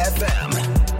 FM.